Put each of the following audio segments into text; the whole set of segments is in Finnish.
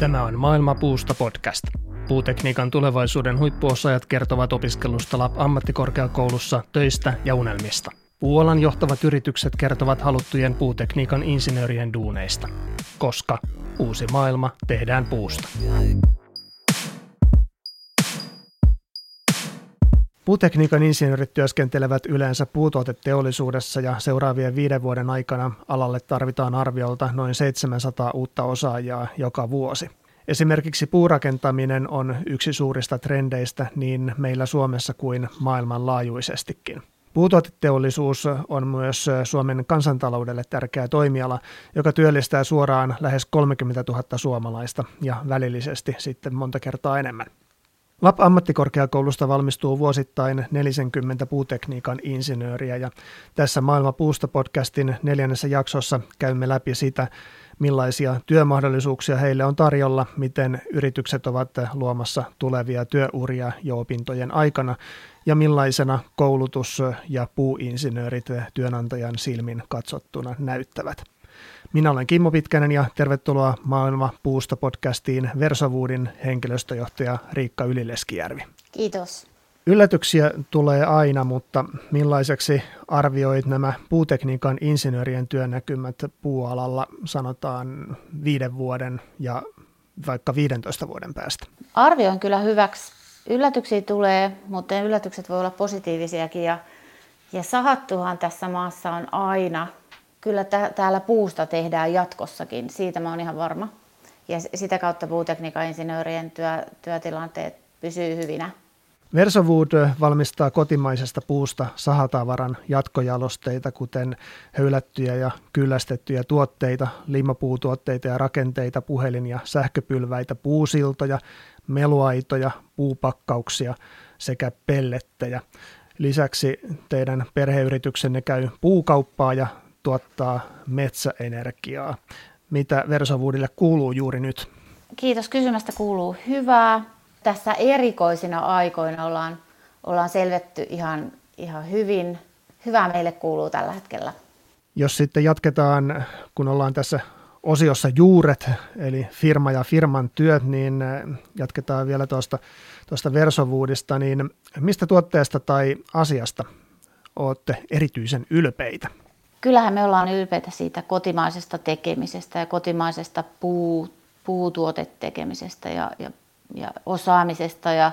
Tämä on Maailma puusta podcast. Puutekniikan tulevaisuuden huippuosaajat kertovat opiskelusta LAP ammattikorkeakoulussa, töistä ja unelmista. Puolan johtavat yritykset kertovat haluttujen puutekniikan insinöörien duuneista, koska uusi maailma tehdään puusta. Puutekniikan insinöörit työskentelevät yleensä puutuoteteollisuudessa ja seuraavien viiden vuoden aikana alalle tarvitaan arviolta noin 700 uutta osaajaa joka vuosi. Esimerkiksi puurakentaminen on yksi suurista trendeistä niin meillä Suomessa kuin maailmanlaajuisestikin. Puutuoteteollisuus on myös Suomen kansantaloudelle tärkeä toimiala, joka työllistää suoraan lähes 30 000 suomalaista ja välillisesti sitten monta kertaa enemmän. LAP-ammattikorkeakoulusta valmistuu vuosittain 40 puutekniikan insinööriä ja tässä Maailma puusta podcastin neljännessä jaksossa käymme läpi sitä, millaisia työmahdollisuuksia heille on tarjolla, miten yritykset ovat luomassa tulevia työuria jo opintojen aikana ja millaisena koulutus- ja puuinsinöörit työnantajan silmin katsottuna näyttävät. Minä olen Kimmo Pitkänen ja tervetuloa Maailma puusta podcastiin Versavuudin henkilöstöjohtaja Riikka Ylileskijärvi. Kiitos. Yllätyksiä tulee aina, mutta millaiseksi arvioit nämä puutekniikan insinöörien työnäkymät puualalla sanotaan viiden vuoden ja vaikka 15 vuoden päästä? Arvioin kyllä hyväksi. Yllätyksiä tulee, mutta yllätykset voi olla positiivisiakin ja, ja sahattuhan tässä maassa on aina kyllä täällä puusta tehdään jatkossakin, siitä mä oon ihan varma. Ja sitä kautta puutekniikan insinöörien työ, työtilanteet pysyy hyvinä. Versowood valmistaa kotimaisesta puusta sahatavaran jatkojalosteita, kuten höylättyjä ja kyllästettyjä tuotteita, limapuutuotteita ja rakenteita, puhelin- ja sähköpylväitä, puusiltoja, meluaitoja, puupakkauksia sekä pellettejä. Lisäksi teidän perheyrityksenne käy puukauppaa ja tuottaa metsäenergiaa. Mitä Versawoodille kuuluu juuri nyt? Kiitos kysymästä kuuluu hyvää. Tässä erikoisina aikoina ollaan, ollaan selvetty ihan, ihan hyvin. Hyvää meille kuuluu tällä hetkellä. Jos sitten jatketaan, kun ollaan tässä osiossa juuret, eli firma ja firman työt, niin jatketaan vielä tuosta, tuosta Versowoodista, niin mistä tuotteesta tai asiasta olette erityisen ylpeitä? Kyllähän me ollaan ylpeitä siitä kotimaisesta tekemisestä ja kotimaisesta puu, puutuotetekemisestä ja, ja, ja osaamisesta ja,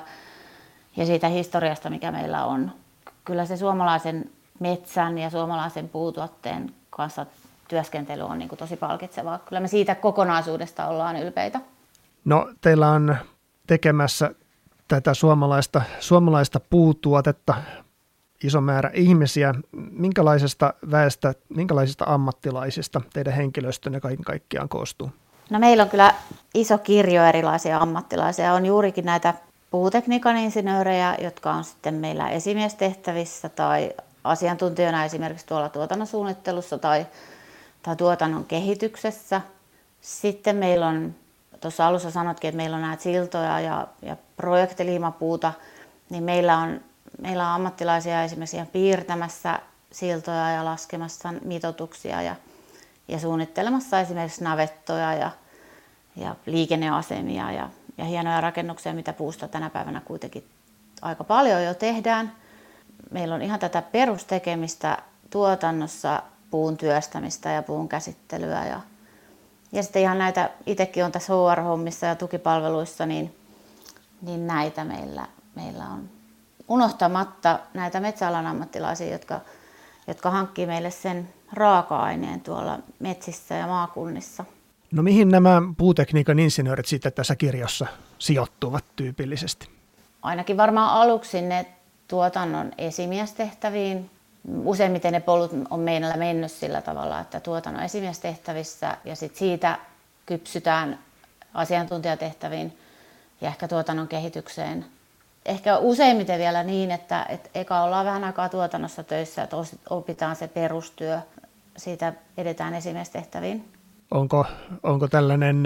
ja siitä historiasta, mikä meillä on. Kyllä se suomalaisen metsän ja suomalaisen puutuotteen kanssa työskentely on niin kuin tosi palkitsevaa. Kyllä me siitä kokonaisuudesta ollaan ylpeitä. No teillä on tekemässä tätä suomalaista, suomalaista puutuotetta iso määrä ihmisiä. Minkälaisesta väestä, minkälaisista ammattilaisista teidän henkilöstönne kaiken kaikkiaan koostuu? No meillä on kyllä iso kirjo erilaisia ammattilaisia. On juurikin näitä puutekniikan insinöörejä, jotka on sitten meillä esimiestehtävissä tai asiantuntijana esimerkiksi tuolla tuotannon suunnittelussa tai, tai tuotannon kehityksessä. Sitten meillä on, tuossa alussa sanotkin, että meillä on näitä siltoja ja, ja projektiliimapuuta, niin meillä on meillä on ammattilaisia esimerkiksi piirtämässä siltoja ja laskemassa mitoituksia ja, ja suunnittelemassa esimerkiksi navettoja ja, ja liikenneasemia ja, ja hienoja rakennuksia, mitä puusta tänä päivänä kuitenkin aika paljon jo tehdään. Meillä on ihan tätä perustekemistä tuotannossa, puun työstämistä ja puun käsittelyä ja, ja sitten ihan näitä, itsekin on tässä HR-hommissa ja tukipalveluissa, niin, niin näitä meillä, meillä on unohtamatta näitä metsäalan ammattilaisia, jotka, jotka hankkii meille sen raaka-aineen tuolla metsissä ja maakunnissa. No mihin nämä puutekniikan insinöörit sitten tässä kirjassa sijoittuvat tyypillisesti? Ainakin varmaan aluksi ne tuotannon esimiestehtäviin. Useimmiten ne polut on meillä mennyt sillä tavalla, että tuotannon esimiestehtävissä ja sit siitä kypsytään asiantuntijatehtäviin ja ehkä tuotannon kehitykseen ehkä useimmiten vielä niin, että, että eka ollaan vähän aikaa tuotannossa töissä, että opitaan se perustyö, siitä edetään esimiestehtäviin. Onko, onko tällainen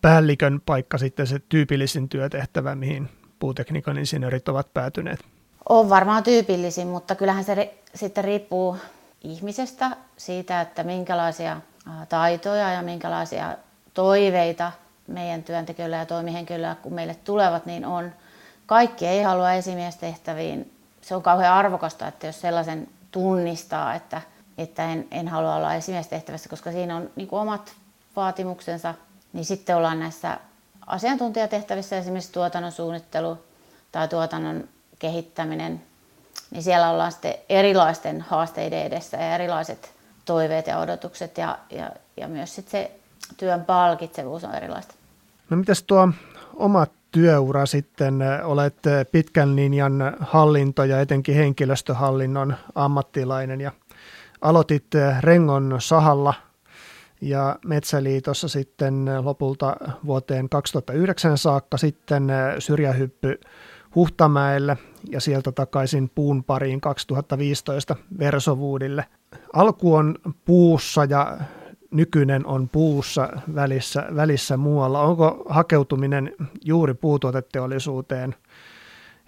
päällikön paikka sitten se tyypillisin työtehtävä, mihin puutekniikan insinöörit ovat päätyneet? On varmaan tyypillisin, mutta kyllähän se ri, sitten riippuu ihmisestä siitä, että minkälaisia taitoja ja minkälaisia toiveita meidän työntekijöillä ja toimihenkilöillä, kun meille tulevat, niin on, kaikki ei halua esimiestehtäviin. Se on kauhean arvokasta, että jos sellaisen tunnistaa, että, että en, en halua olla esimiestehtävässä, koska siinä on niin omat vaatimuksensa, niin sitten ollaan näissä asiantuntijatehtävissä, esimerkiksi tuotannon suunnittelu tai tuotannon kehittäminen, niin siellä ollaan sitten erilaisten haasteiden edessä ja erilaiset toiveet ja odotukset ja, ja, ja myös sitten se työn palkitsevuus on erilaista. No mitäs tuo oma työura sitten? Olet pitkän linjan hallinto ja etenkin henkilöstöhallinnon ammattilainen ja aloitit Rengon sahalla ja Metsäliitossa sitten lopulta vuoteen 2009 saakka sitten syrjähyppy Huhtamäelle ja sieltä takaisin puun pariin 2015 Versovuudille. Alku on puussa ja nykyinen on puussa välissä, välissä muualla. Onko hakeutuminen juuri puutuoteteollisuuteen,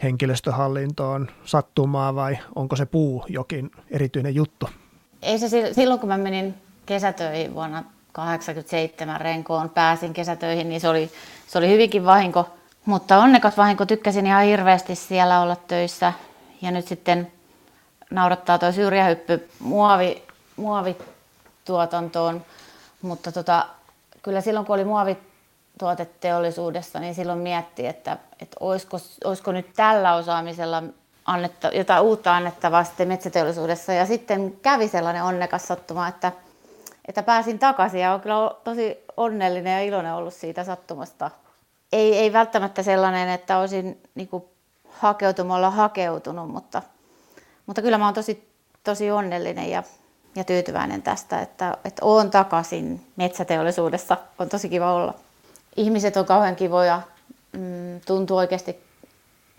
henkilöstöhallintoon sattumaa vai onko se puu jokin erityinen juttu? Ei se silloin, kun mä menin kesätöihin vuonna 1987 Renkoon, pääsin kesätöihin, niin se oli, se oli hyvinkin vahinko. Mutta onnekas vahinko tykkäsin ihan hirveästi siellä olla töissä. Ja nyt sitten naurattaa tuo syrjähyppy muovi, muovituotantoon. Mutta tota, kyllä silloin kun oli muovituoteteollisuudessa, niin silloin mietti, että, että olisiko, olisiko nyt tällä osaamisella annetta, jotain uutta annettavaa sitten metsäteollisuudessa. Ja sitten kävi sellainen onnekas sattuma, että, että pääsin takaisin ja olen kyllä tosi onnellinen ja iloinen ollut siitä sattumasta. Ei, ei välttämättä sellainen, että olisin niin kuin, hakeutumalla hakeutunut, mutta, mutta kyllä mä olen tosi, tosi onnellinen ja ja tyytyväinen tästä, että, että olen takaisin metsäteollisuudessa. On tosi kiva olla. Ihmiset on kauhean kivoja. Mm, tuntuu oikeasti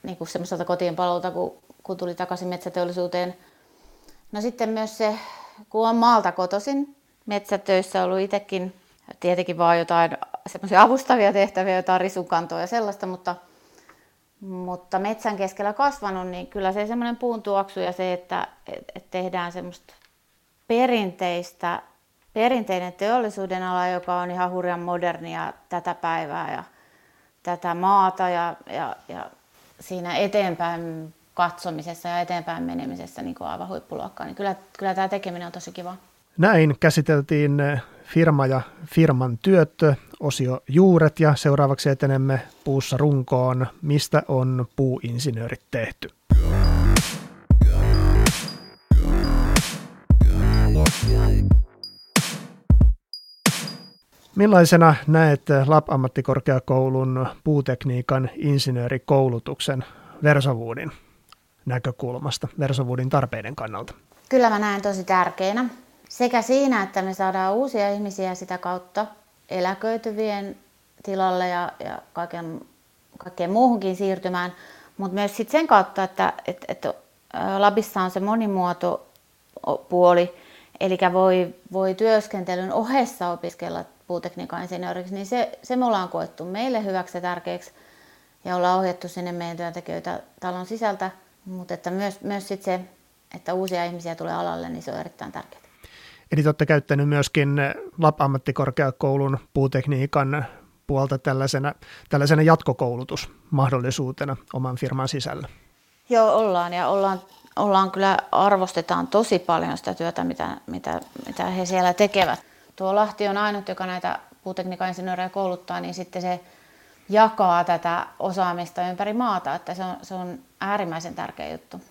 niin kuin semmoiselta kotiin palolta, kun, kun tuli takaisin metsäteollisuuteen. No sitten myös se, kun on maalta kotoisin, metsätöissä ollut itsekin, tietenkin vaan jotain semmoisia avustavia tehtäviä, jotain risunkantoa ja sellaista, mutta, mutta metsän keskellä kasvanut, niin kyllä se semmoinen puun tuoksu ja se, että et, et tehdään semmoista perinteistä, perinteinen teollisuuden ala, joka on ihan hurjan modernia tätä päivää ja tätä maata ja, ja, ja siinä eteenpäin katsomisessa ja eteenpäin menemisessä niin kuin aivan huippuluokkaa, niin kyllä, kyllä tämä tekeminen on tosi kiva. Näin käsiteltiin firma ja firman työt, osio juuret ja seuraavaksi etenemme puussa runkoon, mistä on puuinsinöörit tehty. Millaisena näet LAP-ammattikorkeakoulun puutekniikan insinöörikoulutuksen Versovuudin näkökulmasta, Versovuudin tarpeiden kannalta? Kyllä mä näen tosi tärkeänä. Sekä siinä, että me saadaan uusia ihmisiä sitä kautta eläköityvien tilalle ja, ja kaiken, kaikkeen muuhunkin siirtymään, mutta myös sit sen kautta, että et, et, Labissa on se monimuotopuoli, eli voi, voi työskentelyn ohessa opiskella puutekniikan insinööriksi, niin se, se me ollaan koettu meille hyväksi ja tärkeäksi ja ollaan ohjattu sinne meidän työntekijöitä talon sisältä, mutta että myös, myös sit se, että uusia ihmisiä tulee alalle, niin se on erittäin tärkeää. Eli te olette käyttänyt myöskin LAP-ammattikorkeakoulun puutekniikan puolta tällaisena, tällaisena jatkokoulutusmahdollisuutena oman firman sisällä. Joo, ollaan ja ollaan, ollaan kyllä arvostetaan tosi paljon sitä työtä, mitä, mitä, mitä he siellä tekevät tuo Lahti on ainut, joka näitä puutekniikan insinöörejä kouluttaa, niin sitten se jakaa tätä osaamista ympäri maata, että se on, se on äärimmäisen tärkeä juttu.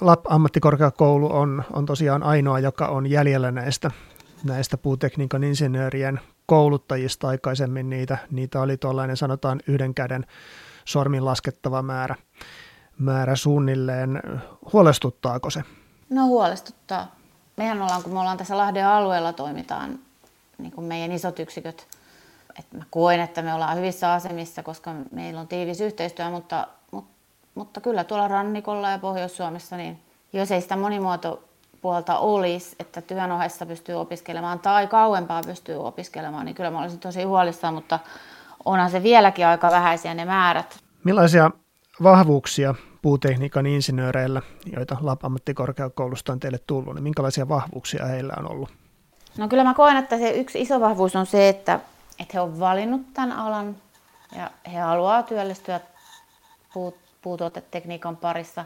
LAP-ammattikorkeakoulu on, on tosiaan ainoa, joka on jäljellä näistä, näistä puutekniikan insinöörien kouluttajista aikaisemmin. Niitä, niitä oli tuollainen sanotaan yhden käden sormin laskettava määrä, määrä suunnilleen. Huolestuttaako se? No huolestuttaa. Mehän ollaan, kun me ollaan tässä Lahden alueella, toimitaan niin kuin meidän isot yksiköt. Et mä koen, että me ollaan hyvissä asemissa, koska meillä on tiivis yhteistyö, mutta, mutta, mutta kyllä tuolla rannikolla ja Pohjois-Suomessa, niin jos ei sitä monimuotopuolta olisi, että työn ohessa pystyy opiskelemaan tai kauempaa pystyy opiskelemaan, niin kyllä mä olisin tosi huolissaan, mutta onhan se vieläkin aika vähäisiä ne määrät. Millaisia vahvuuksia puutekniikan insinööreillä, joita LAP-ammattikorkeakoulusta on teille tullut, niin minkälaisia vahvuuksia heillä on ollut? No kyllä mä koen, että se yksi iso vahvuus on se, että, että he on valinnut tämän alan ja he haluaa työllistyä puu, puutuotetekniikan parissa.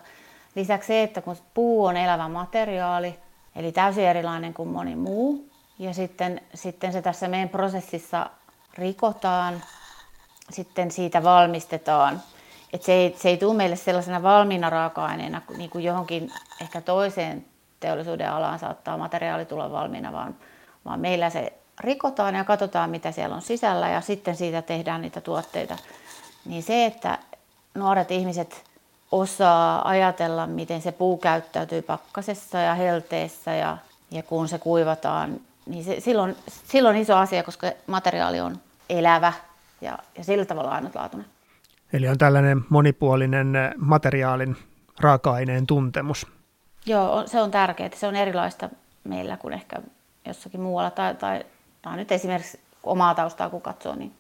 Lisäksi se, että kun puu on elävä materiaali, eli täysin erilainen kuin moni muu, ja sitten, sitten se tässä meidän prosessissa rikotaan, sitten siitä valmistetaan. Et se, ei, se ei tule meille sellaisena valmiina raaka-aineena niin kuin johonkin ehkä toiseen teollisuuden alaan saattaa materiaali tulla valmiina, vaan, vaan meillä se rikotaan ja katsotaan, mitä siellä on sisällä ja sitten siitä tehdään niitä tuotteita. Niin se, että nuoret ihmiset osaa ajatella, miten se puu käyttäytyy pakkasessa ja helteessä ja, ja kun se kuivataan, niin se, silloin, silloin iso asia, koska materiaali on elävä ja, ja sillä tavalla ainutlaatuinen. Eli on tällainen monipuolinen materiaalin raaka-aineen tuntemus. Joo, se on tärkeää. Se on erilaista meillä kuin ehkä jossakin muualla. Tai, tai, tai nyt esimerkiksi omaa taustaa kun katsoo. Niin.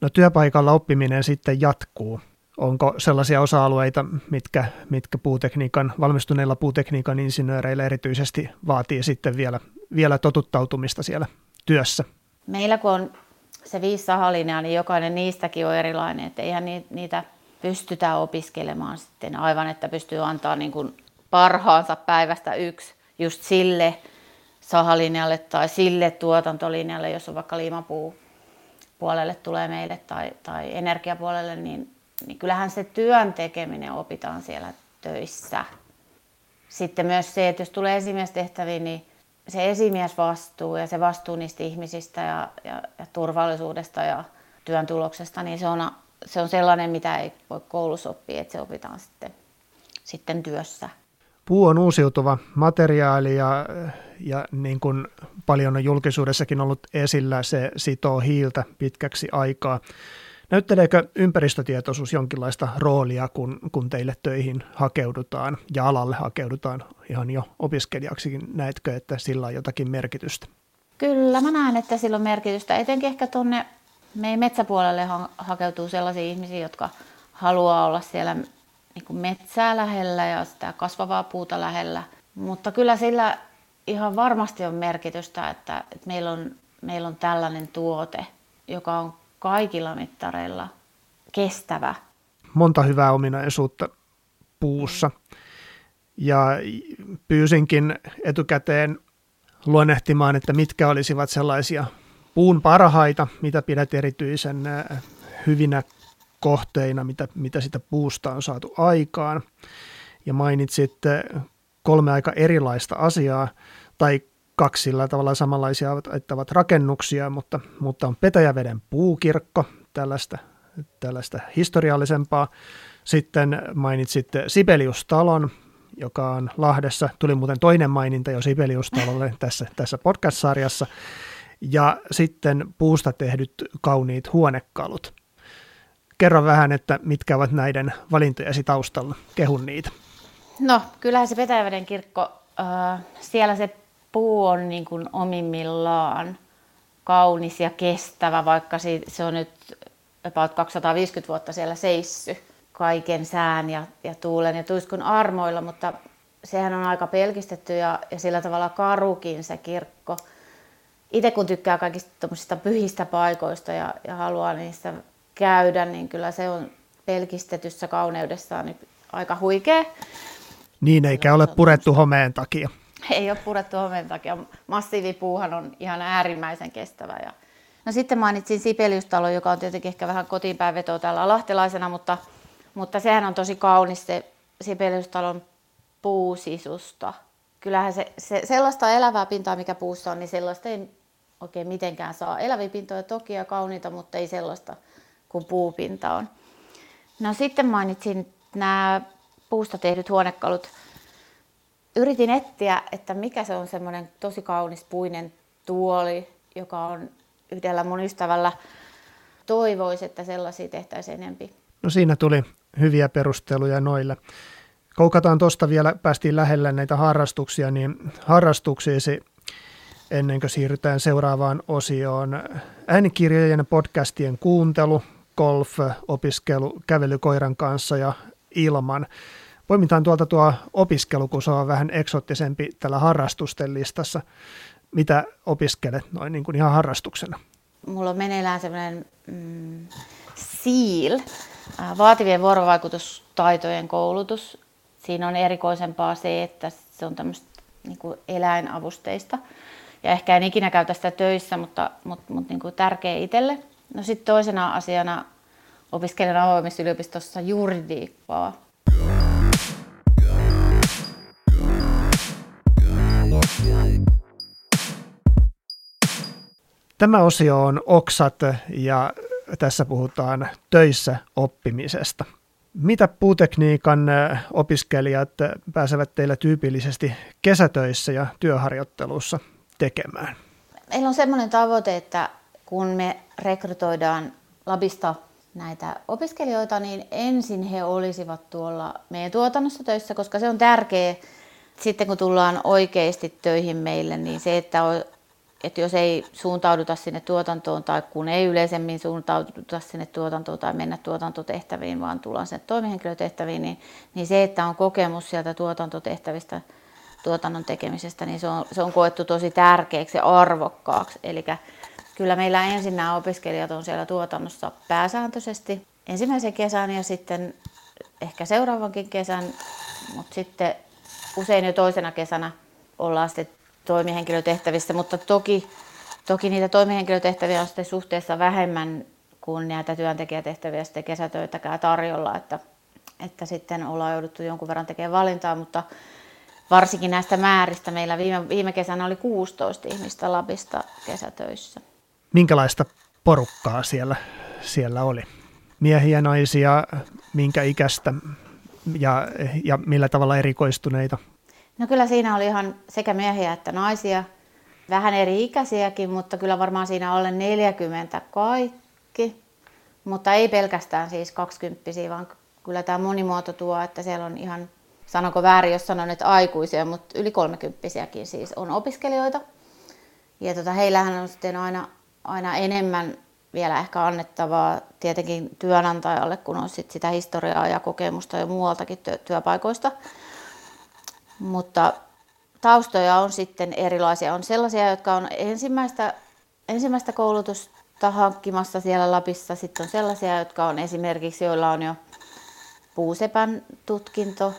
No työpaikalla oppiminen sitten jatkuu. Onko sellaisia osa-alueita, mitkä, mitkä puutekniikan, valmistuneilla puutekniikan insinööreillä erityisesti vaatii sitten vielä, vielä totuttautumista siellä työssä? Meillä kun on se viisi sahalinjaa, niin jokainen niistäkin on erilainen. Että eihän niitä pystytä opiskelemaan sitten aivan, että pystyy antaa niin kuin parhaansa päivästä yksi just sille sahalinjalle tai sille tuotantolinjalle, jos on vaikka liimapuu puolelle tulee meille tai, tai energiapuolelle, niin, niin kyllähän se työn tekeminen opitaan siellä töissä. Sitten myös se, että jos tulee esimiestehtäviin, niin se esimiesvastuu ja se vastuu niistä ihmisistä ja, ja, ja turvallisuudesta ja työn tuloksesta, niin se on, se on sellainen, mitä ei voi koulussa oppia, että se opitaan sitten, sitten työssä. Puu on uusiutuva materiaali ja, ja niin kuin paljon on julkisuudessakin ollut esillä, se sitoo hiiltä pitkäksi aikaa. Näytteleekö ympäristötietoisuus jonkinlaista roolia, kun, kun teille töihin hakeudutaan ja alalle hakeudutaan ihan jo opiskelijaksikin? Näetkö, että sillä on jotakin merkitystä? Kyllä, mä näen, että sillä on merkitystä. Etenkin ehkä tuonne meidän metsäpuolelle ha- hakeutuu sellaisia ihmisiä, jotka haluaa olla siellä niin kuin metsää lähellä ja sitä kasvavaa puuta lähellä. Mutta kyllä sillä ihan varmasti on merkitystä, että, että meillä, on, meillä on tällainen tuote, joka on kaikilla mittareilla kestävä. Monta hyvää ominaisuutta puussa. Ja pyysinkin etukäteen luonnehtimaan, että mitkä olisivat sellaisia puun parhaita, mitä pidät erityisen hyvinä kohteina, mitä, mitä sitä puusta on saatu aikaan. Ja mainitsit kolme aika erilaista asiaa, tai kaksi sillä tavalla samanlaisia, ovat rakennuksia, mutta, mutta on Petäjäveden puukirkko, tällaista, tällaista historiallisempaa. Sitten mainitsit Sibeliustalon, joka on Lahdessa. Tuli muuten toinen maininta jo Sibeliustalolle tässä, tässä podcast-sarjassa. Ja sitten puusta tehdyt kauniit huonekalut. Kerro vähän, että mitkä ovat näiden valintojesi taustalla. Kehun niitä. No, kyllähän se Petäjäveden kirkko, äh, siellä se puu on niin kuin omimmillaan kaunis ja kestävä, vaikka se on nyt about 250 vuotta siellä seissy kaiken sään ja, ja tuulen ja tuiskun armoilla, mutta sehän on aika pelkistetty ja, ja sillä tavalla karukin se kirkko. Itse kun tykkää kaikista pyhistä paikoista ja, ja haluaa niissä käydä, niin kyllä se on pelkistetyssä kauneudessaan niin aika huikea. Niin, eikä ole purettu homeen takia. Ei ole purettu homeen takia. Massiivipuuhan on ihan äärimmäisen kestävä. Ja... No sitten mainitsin Sipeliustalo, joka on tietenkin ehkä vähän kotiinpäinvetoa täällä lahtelaisena, mutta, mutta sehän on tosi kaunis se Sipeliustalon puusisusta. Kyllähän se, se, sellaista elävää pintaa, mikä puussa on, niin sellaista ei oikein mitenkään saa. Eläviä pintoja toki ja kauniita, mutta ei sellaista kuin puupinta on. No sitten mainitsin nämä puusta tehdyt huonekalut. Yritin etsiä, että mikä se on semmoinen tosi kaunis puinen tuoli, joka on yhdellä mun ystävällä toivoisi, että sellaisia tehtäisiin enempi. No siinä tuli hyviä perusteluja noille. Koukataan tuosta vielä, päästiin lähelle näitä harrastuksia, niin harrastuksiisi ennen kuin siirrytään seuraavaan osioon. Äänikirjojen podcastien kuuntelu, golf, opiskelu, kävely koiran kanssa ja ilman. Poimitaan tuolta tuo opiskelu, kun se on vähän eksottisempi tällä harrastusten listassa. Mitä opiskelet noin niin kuin ihan harrastuksena? Mulla on meneillään semmoinen mm, SEAL, vaativien vuorovaikutustaitojen koulutus. Siinä on erikoisempaa se, että se on tämmöistä niin kuin eläinavusteista. Ja ehkä en ikinä käytä sitä töissä, mutta, mutta, mutta niin kuin tärkeä itselle. No sitten toisena asiana opiskelen avoimessa yliopistossa juridiikkaa. Tämä osio on oksat ja tässä puhutaan töissä oppimisesta. Mitä puutekniikan opiskelijat pääsevät teillä tyypillisesti kesätöissä ja työharjoittelussa tekemään? Meillä on sellainen tavoite, että kun me rekrytoidaan labista näitä opiskelijoita, niin ensin he olisivat tuolla meidän tuotannossa töissä, koska se on tärkeää sitten kun tullaan oikeasti töihin meille, niin se, että että jos ei suuntauduta sinne tuotantoon tai kun ei yleisemmin suuntauduta sinne tuotantoon tai mennä tuotantotehtäviin, vaan tullaan sinne toimihenkilötehtäviin, niin, niin se, että on kokemus sieltä tuotantotehtävistä, tuotannon tekemisestä, niin se on, se on koettu tosi tärkeäksi ja arvokkaaksi. Eli kyllä meillä ensin nämä opiskelijat on siellä tuotannossa pääsääntöisesti ensimmäisen kesän ja sitten ehkä seuraavankin kesän, mutta sitten usein jo toisena kesänä ollaan sitten toimihenkilötehtävissä, mutta toki, toki niitä toimihenkilötehtäviä on sitten suhteessa vähemmän kuin näitä työntekijätehtäviä sitten kesätöitäkään tarjolla, että, että sitten ollaan jouduttu jonkun verran tekemään valintaa, mutta varsinkin näistä määristä meillä viime, viime kesänä oli 16 ihmistä Labista kesätöissä. Minkälaista porukkaa siellä, siellä oli? Miehiä, naisia, minkä ikäistä ja, ja millä tavalla erikoistuneita? No kyllä siinä oli ihan sekä miehiä että naisia, vähän eri ikäisiäkin, mutta kyllä varmaan siinä alle 40 kaikki. Mutta ei pelkästään siis 20 vaan kyllä tämä monimuoto tuo, että siellä on ihan, sanoko väärin, jos sanon, että aikuisia, mutta yli 30 siis on opiskelijoita. Ja tota, heillähän on sitten aina, aina enemmän vielä ehkä annettavaa tietenkin työnantajalle, kun on sit sitä historiaa ja kokemusta ja muualtakin työpaikoista. Mutta taustoja on sitten erilaisia. On sellaisia, jotka on ensimmäistä, ensimmäistä koulutusta hankkimassa siellä Lapissa. Sitten on sellaisia, jotka on esimerkiksi, joilla on jo puusepän tutkinto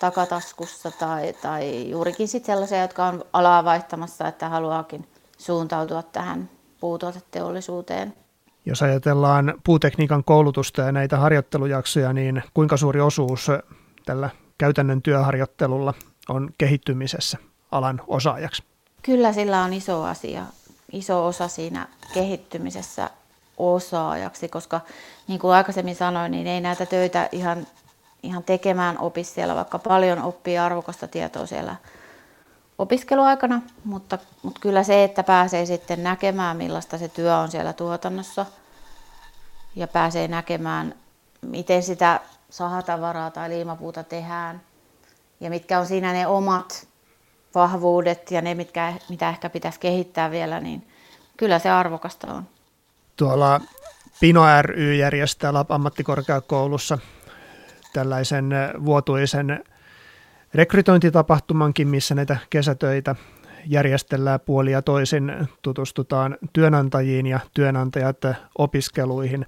takataskussa tai, tai juurikin sitten sellaisia, jotka on alaa vaihtamassa, että haluaakin suuntautua tähän puutuoteteollisuuteen. Jos ajatellaan puutekniikan koulutusta ja näitä harjoittelujaksoja, niin kuinka suuri osuus tällä käytännön työharjoittelulla on kehittymisessä alan osaajaksi? Kyllä sillä on iso asia, iso osa siinä kehittymisessä osaajaksi, koska niin kuin aikaisemmin sanoin, niin ei näitä töitä ihan, ihan tekemään opi siellä, vaikka paljon oppii arvokasta tietoa siellä opiskeluaikana, mutta, mutta kyllä se, että pääsee sitten näkemään, millaista se työ on siellä tuotannossa ja pääsee näkemään, miten sitä sahatavaraa tai liimapuuta tehdään – ja mitkä on siinä ne omat vahvuudet ja ne, mitkä, mitä ehkä pitäisi kehittää vielä, niin kyllä se arvokasta on. Tuolla Pino ry järjestää ammattikorkeakoulussa tällaisen vuotuisen rekrytointitapahtumankin, missä näitä kesätöitä järjestellään puoli ja toisin, tutustutaan työnantajiin ja työnantajat opiskeluihin.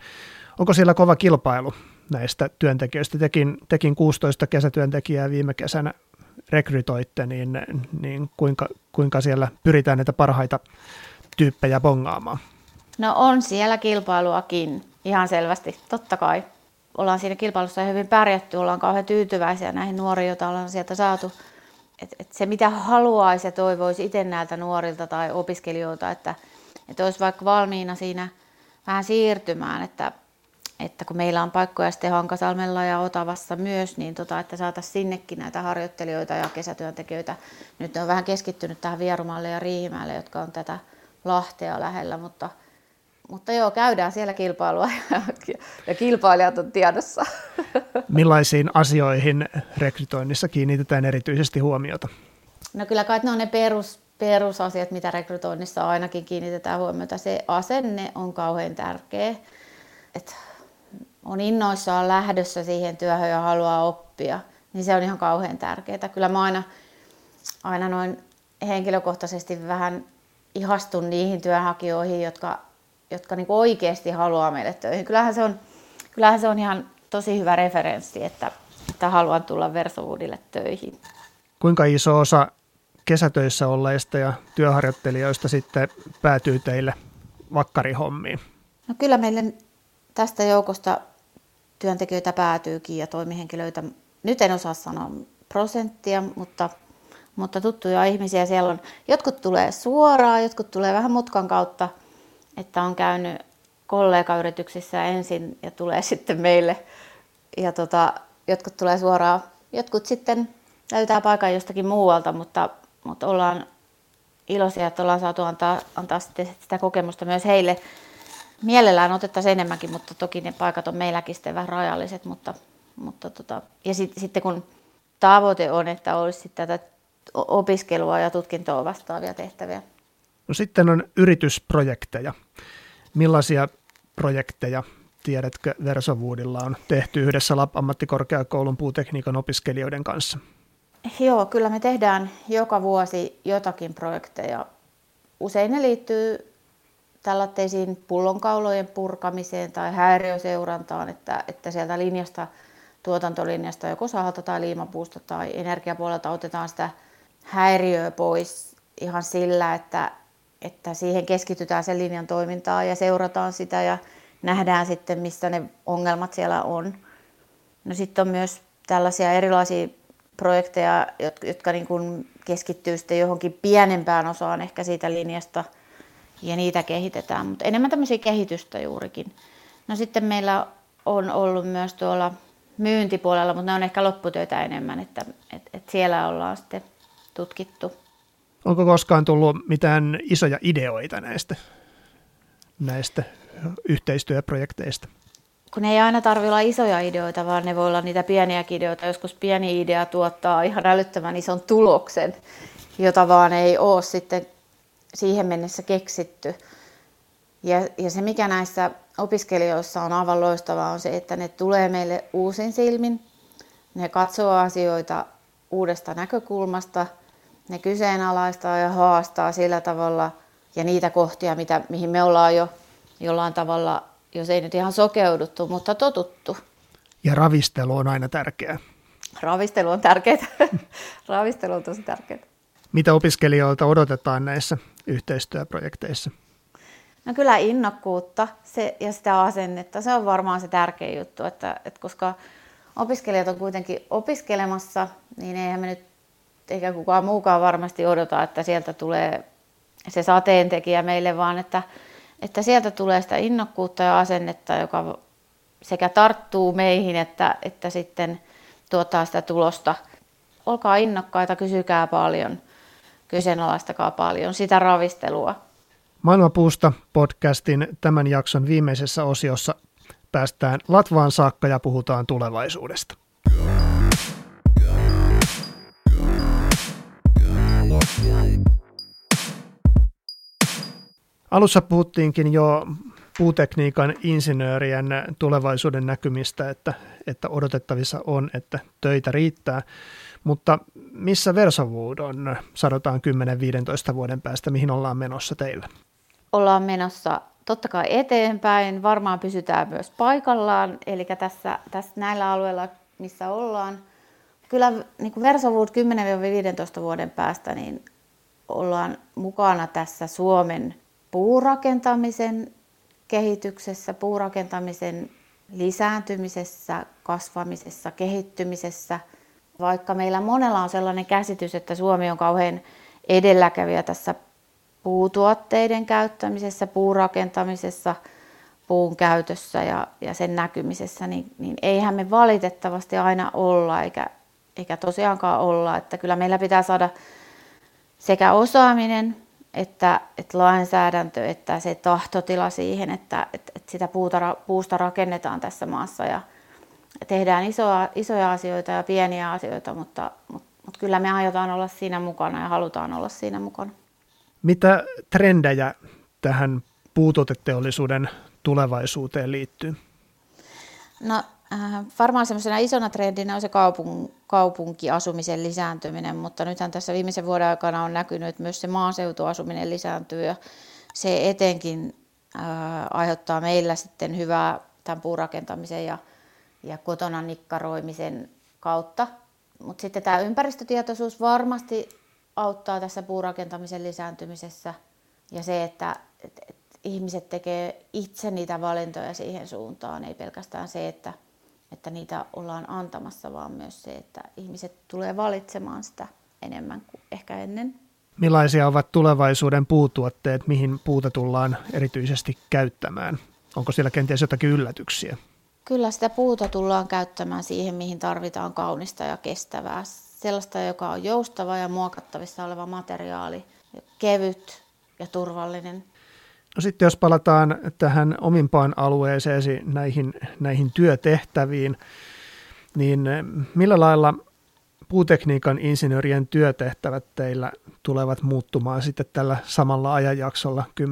Onko siellä kova kilpailu näistä työntekijöistä. Tekin, tekin 16 kesätyöntekijää viime kesänä rekrytoitte, niin, niin kuinka, kuinka siellä pyritään näitä parhaita tyyppejä bongaamaan? No on siellä kilpailuakin, ihan selvästi, totta kai. Ollaan siinä kilpailussa hyvin pärjätty, ollaan kauhean tyytyväisiä näihin nuoriin, joita ollaan sieltä saatu. Et, et se mitä haluaisi ja toivoisi itse näiltä nuorilta tai opiskelijoilta, että, että olisi vaikka valmiina siinä vähän siirtymään, että että kun meillä on paikkoja sitten Hankasalmella ja Otavassa myös, niin tota, että saataisiin sinnekin näitä harjoittelijoita ja kesätyöntekijöitä. Nyt ne on vähän keskittynyt tähän Vierumalle ja Riihimäelle, jotka on tätä Lahtea lähellä, mutta, mutta joo, käydään siellä kilpailua ja, ja kilpailijat on tiedossa. Millaisiin asioihin rekrytoinnissa kiinnitetään erityisesti huomiota? No kyllä kai ne on ne perus, perusasiat, mitä rekrytoinnissa ainakin kiinnitetään huomiota. Se asenne on kauhean tärkeä. Että on innoissaan lähdössä siihen työhön ja haluaa oppia, niin se on ihan kauhean tärkeää. Kyllä mä aina, aina noin henkilökohtaisesti vähän ihastun niihin työnhakijoihin, jotka, jotka niin oikeasti haluaa meille töihin. Kyllähän se on, kyllähän se on ihan tosi hyvä referenssi, että, että haluan tulla Versowoodille töihin. Kuinka iso osa kesätöissä olleista ja työharjoittelijoista sitten päätyy teille vakkarihommiin? No kyllä meille tästä joukosta työntekijöitä päätyykin ja toimihenkilöitä. Nyt en osaa sanoa prosenttia, mutta, mutta tuttuja ihmisiä siellä on. Jotkut tulee suoraan, jotkut tulee vähän mutkan kautta, että on käynyt kollegayrityksissä ensin ja tulee sitten meille. Ja tota, jotkut tulee suoraan, jotkut sitten löytää paikan jostakin muualta, mutta, mutta ollaan iloisia, että ollaan saatu antaa, antaa sitä kokemusta myös heille. Mielellään otettaisiin enemmänkin, mutta toki ne paikat on meilläkin sitten vähän rajalliset. Mutta, mutta tota, ja sit, sitten kun tavoite on, että olisi tätä opiskelua ja tutkintoa vastaavia tehtäviä. No sitten on yritysprojekteja. Millaisia projekteja tiedätkö Versovuudilla on tehty yhdessä Lab-ammattikorkeakoulun puutekniikan opiskelijoiden kanssa? Joo, kyllä me tehdään joka vuosi jotakin projekteja. Usein ne liittyy tällaisiin pullonkaulojen purkamiseen tai häiriöseurantaan, että, että sieltä linjasta, tuotantolinjasta joko sahalta tai liimapuusta tai energiapuolelta otetaan sitä häiriöä pois ihan sillä, että, että siihen keskitytään sen linjan toimintaan ja seurataan sitä ja nähdään sitten, missä ne ongelmat siellä on. No sitten on myös tällaisia erilaisia projekteja, jotka, jotka niin kuin keskittyy sitten johonkin pienempään osaan ehkä siitä linjasta ja niitä kehitetään, mutta enemmän tämmöisiä kehitystä juurikin. No sitten meillä on ollut myös tuolla myyntipuolella, mutta ne on ehkä lopputöitä enemmän, että, että, että siellä ollaan sitten tutkittu. Onko koskaan tullut mitään isoja ideoita näistä, näistä yhteistyöprojekteista? kun ei aina tarvitse olla isoja ideoita, vaan ne voi olla niitä pieniä ideoita. Joskus pieni idea tuottaa ihan älyttömän ison tuloksen, jota vaan ei ole sitten siihen mennessä keksitty. Ja, ja se, mikä näissä opiskelijoissa on aivan loistavaa, on se, että ne tulee meille uusin silmin. Ne katsoo asioita uudesta näkökulmasta, ne kyseenalaistaa ja haastaa sillä tavalla ja niitä kohtia, mitä, mihin me ollaan jo jollain tavalla jos ei nyt ihan sokeuduttu, mutta totuttu. Ja ravistelu on aina tärkeää. Ravistelu on tärkeää. ravistelu on tosi tärkeää. Mitä opiskelijoilta odotetaan näissä yhteistyöprojekteissa? No kyllä innokkuutta se, ja sitä asennetta. Se on varmaan se tärkein juttu, että, että koska opiskelijat on kuitenkin opiskelemassa, niin eihän me nyt, eikä kukaan muukaan varmasti odota, että sieltä tulee se sateentekijä meille, vaan että että sieltä tulee sitä innokkuutta ja asennetta, joka sekä tarttuu meihin että, että sitten tuottaa sitä tulosta. Olkaa innokkaita, kysykää paljon, kyseenalaistakaa paljon, sitä ravistelua. Maailmapuusta podcastin tämän jakson viimeisessä osiossa päästään Latvaan saakka ja puhutaan tulevaisuudesta. Alussa puhuttiinkin jo puutekniikan insinöörien tulevaisuuden näkymistä, että, että odotettavissa on, että töitä riittää. Mutta missä Versawood on, sanotaan 10-15 vuoden päästä, mihin ollaan menossa teillä? Ollaan menossa totta kai eteenpäin, varmaan pysytään myös paikallaan, eli tässä, tässä näillä alueilla, missä ollaan. Kyllä niin kuin Versawood 10-15 vuoden päästä, niin ollaan mukana tässä Suomen puurakentamisen kehityksessä, puurakentamisen lisääntymisessä, kasvamisessa, kehittymisessä. Vaikka meillä monella on sellainen käsitys, että Suomi on kauhean edelläkävijä tässä puutuotteiden käyttämisessä, puurakentamisessa, puun käytössä ja, ja sen näkymisessä, niin, niin eihän me valitettavasti aina olla, eikä, eikä tosiaankaan olla. Että kyllä meillä pitää saada sekä osaaminen että, että lainsäädäntö, että se tahtotila siihen, että, että, että sitä puuta, puusta rakennetaan tässä maassa ja tehdään isoja, isoja asioita ja pieniä asioita, mutta, mutta, mutta kyllä me aiotaan olla siinä mukana ja halutaan olla siinä mukana. Mitä trendejä tähän puutuoteteollisuuden tulevaisuuteen liittyy? No Äh, varmaan semmoisena isona trendinä on se kaupung, kaupunkiasumisen lisääntyminen, mutta nythän tässä viimeisen vuoden aikana on näkynyt, että myös se maaseutuasuminen lisääntyy ja se etenkin äh, aiheuttaa meillä sitten hyvää tämän puurakentamisen ja, ja kotona nikkaroimisen kautta. Mutta sitten tämä ympäristötietoisuus varmasti auttaa tässä puurakentamisen lisääntymisessä ja se, että et, et ihmiset tekee itse niitä valintoja siihen suuntaan, ei pelkästään se, että, että niitä ollaan antamassa, vaan myös se, että ihmiset tulee valitsemaan sitä enemmän kuin ehkä ennen. Millaisia ovat tulevaisuuden puutuotteet, mihin puuta tullaan erityisesti käyttämään? Onko siellä kenties jotakin yllätyksiä? Kyllä sitä puuta tullaan käyttämään siihen, mihin tarvitaan kaunista ja kestävää. Sellaista, joka on joustava ja muokattavissa oleva materiaali, kevyt ja turvallinen. No sitten jos palataan tähän omimpaan alueeseesi näihin, näihin työtehtäviin, niin millä lailla puutekniikan insinöörien työtehtävät teillä tulevat muuttumaan sitten tällä samalla ajanjaksolla 10-15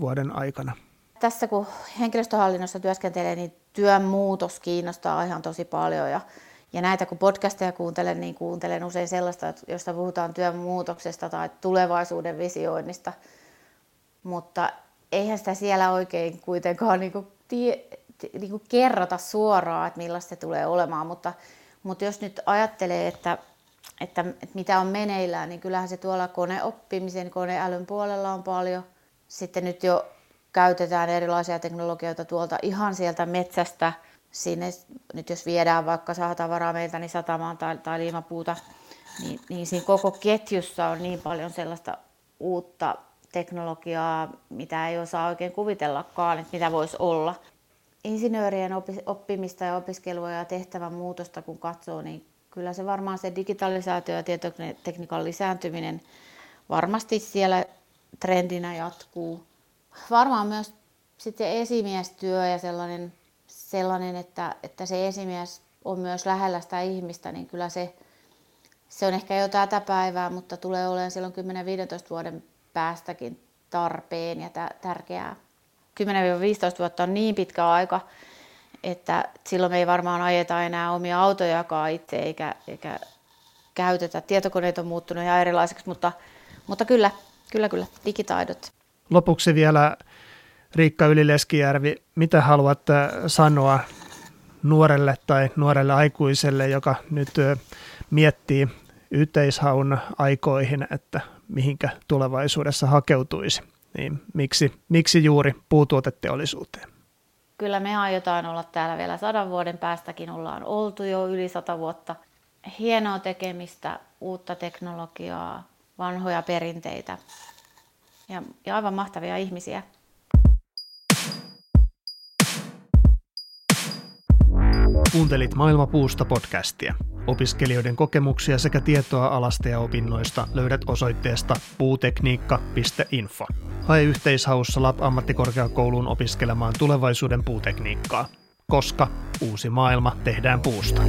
vuoden aikana? Tässä kun henkilöstöhallinnossa työskentelee, niin työn muutos kiinnostaa ihan tosi paljon ja, ja näitä kun podcasteja kuuntelen, niin kuuntelen usein sellaista, josta puhutaan työn muutoksesta tai tulevaisuuden visioinnista, mutta eihän sitä siellä oikein kuitenkaan niin kuin tie, niin kuin kerrota suoraan, että millaista se tulee olemaan, mutta mutta jos nyt ajattelee, että, että, että mitä on meneillään, niin kyllähän se tuolla koneoppimisen, koneälyn puolella on paljon. Sitten nyt jo käytetään erilaisia teknologioita tuolta ihan sieltä metsästä sinne, nyt jos viedään vaikka saa tavaraa meiltä, niin satamaan tai, tai liimapuuta, niin, niin siinä koko ketjussa on niin paljon sellaista uutta teknologiaa, mitä ei osaa oikein kuvitellakaan, että mitä voisi olla insinöörien oppimista ja opiskelua ja tehtävän muutosta kun katsoo, niin kyllä se varmaan se digitalisaatio ja tietotekniikan lisääntyminen varmasti siellä trendinä jatkuu. Varmaan myös sitten esimiestyö ja sellainen, sellainen että, että se esimies on myös lähellä sitä ihmistä, niin kyllä se, se on ehkä jo tätä päivää, mutta tulee olemaan silloin 10-15 vuoden päästäkin tarpeen ja tärkeää 10-15 vuotta on niin pitkä aika, että silloin me ei varmaan ajeta enää omia autojakaan itse eikä, eikä käytetä. Tietokoneet on muuttunut ihan erilaiseksi, mutta, mutta kyllä, kyllä, kyllä, digitaidot. Lopuksi vielä Riikka Ylileskijärvi, mitä haluat äh, sanoa nuorelle tai nuorelle aikuiselle, joka nyt miettii yhteishaun aikoihin, että mihinkä tulevaisuudessa hakeutuisi? niin miksi, miksi juuri puutuoteteollisuuteen? Kyllä me aiotaan olla täällä vielä sadan vuoden päästäkin, ollaan oltu jo yli sata vuotta. Hienoa tekemistä, uutta teknologiaa, vanhoja perinteitä ja, ja aivan mahtavia ihmisiä. Kuuntelit Maailma puusta podcastia. Opiskelijoiden kokemuksia sekä tietoa alasta ja opinnoista löydät osoitteesta puutekniikka.info. Hae yhteishaussa Lab-ammattikorkeakouluun opiskelemaan tulevaisuuden puutekniikkaa, koska uusi maailma tehdään puusta.